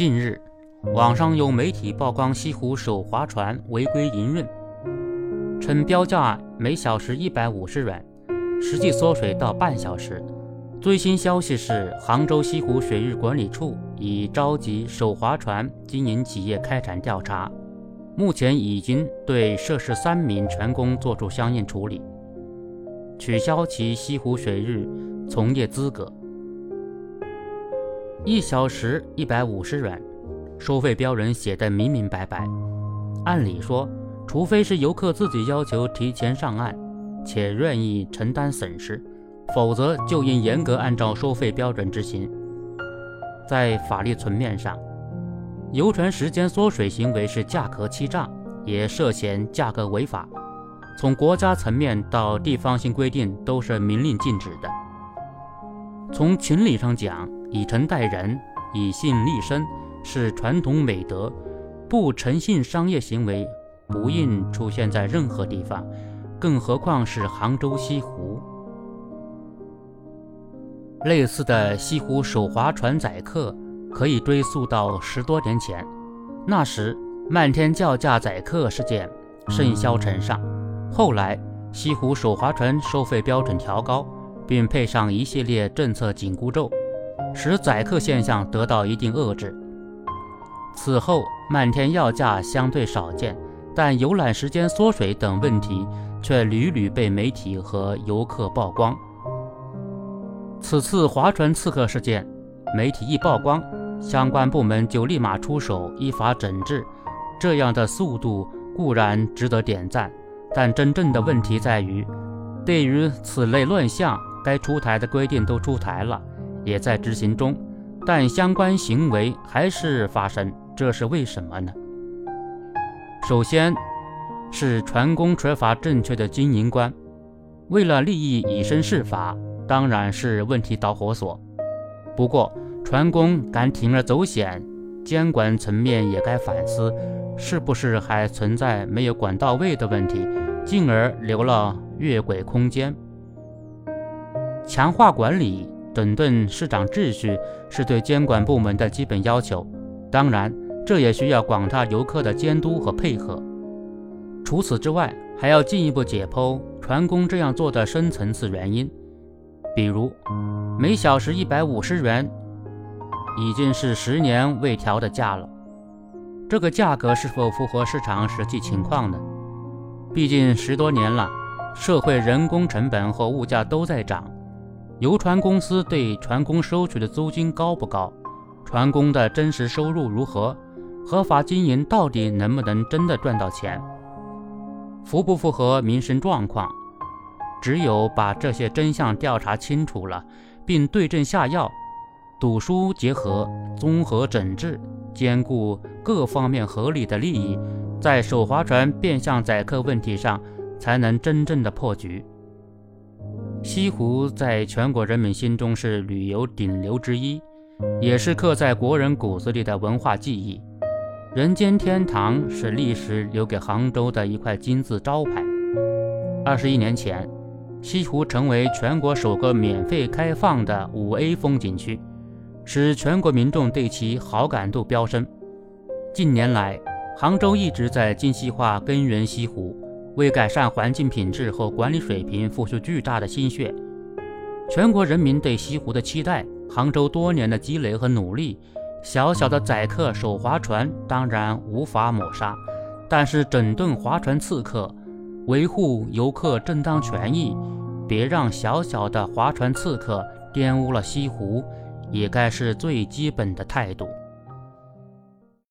近日，网上有媒体曝光西湖首划船违规营运，称标价每小时一百五十元，实际缩水到半小时。最新消息是，杭州西湖水域管理处已召集首划船经营企业开展调查，目前已经对涉事三名船工作出相应处理，取消其西湖水域从业资格。一小时一百五十元，收费标准写得明明白白。按理说，除非是游客自己要求提前上岸，且愿意承担损失。否则就应严格按照收费标准执行。在法律层面上，游船时间缩水行为是价格欺诈，也涉嫌价格违法。从国家层面到地方性规定都是明令禁止的。从情理上讲，以诚待人、以信立身是传统美德，不诚信商业行为不应出现在任何地方，更何况是杭州西湖。类似的西湖手划船载客，可以追溯到十多年前。那时漫天叫价载客事件甚嚣尘上，后来西湖手划船收费标准调高，并配上一系列政策紧箍咒，使宰客现象得到一定遏制。此后漫天要价相对少见，但游览时间缩水等问题却屡屡被媒体和游客曝光。此次划船刺客事件，媒体一曝光，相关部门就立马出手依法整治，这样的速度固然值得点赞，但真正的问题在于，对于此类乱象，该出台的规定都出台了，也在执行中，但相关行为还是发生，这是为什么呢？首先，是船工缺乏正确的经营观，为了利益以身试法。当然是问题导火索。不过，船工敢铤而走险，监管层面也该反思，是不是还存在没有管到位的问题，进而留了越轨空间。强化管理、整顿市场秩序是对监管部门的基本要求。当然，这也需要广大游客的监督和配合。除此之外，还要进一步解剖船工这样做的深层次原因。比如，每小时一百五十元，已经是十年未调的价了。这个价格是否符合市场实际情况呢？毕竟十多年了，社会人工成本和物价都在涨。游船公司对船工收取的租金高不高？船工的真实收入如何？合法经营到底能不能真的赚到钱？符不符合民生状况？只有把这些真相调查清楚了，并对症下药，赌疏结合，综合整治，兼顾各方面合理的利益，在手划船变相载客问题上，才能真正的破局。西湖在全国人民心中是旅游顶流之一，也是刻在国人骨子里的文化记忆。人间天堂是历史留给杭州的一块金字招牌。二十一年前。西湖成为全国首个免费开放的五 A 风景区，使全国民众对其好感度飙升。近年来，杭州一直在精细化根源西湖，为改善环境品质和管理水平付出巨大的心血。全国人民对西湖的期待，杭州多年的积累和努力，小小的载客手划船当然无法抹杀，但是整顿划船刺客。维护游客正当权益，别让小小的划船刺客玷污了西湖，也该是最基本的态度。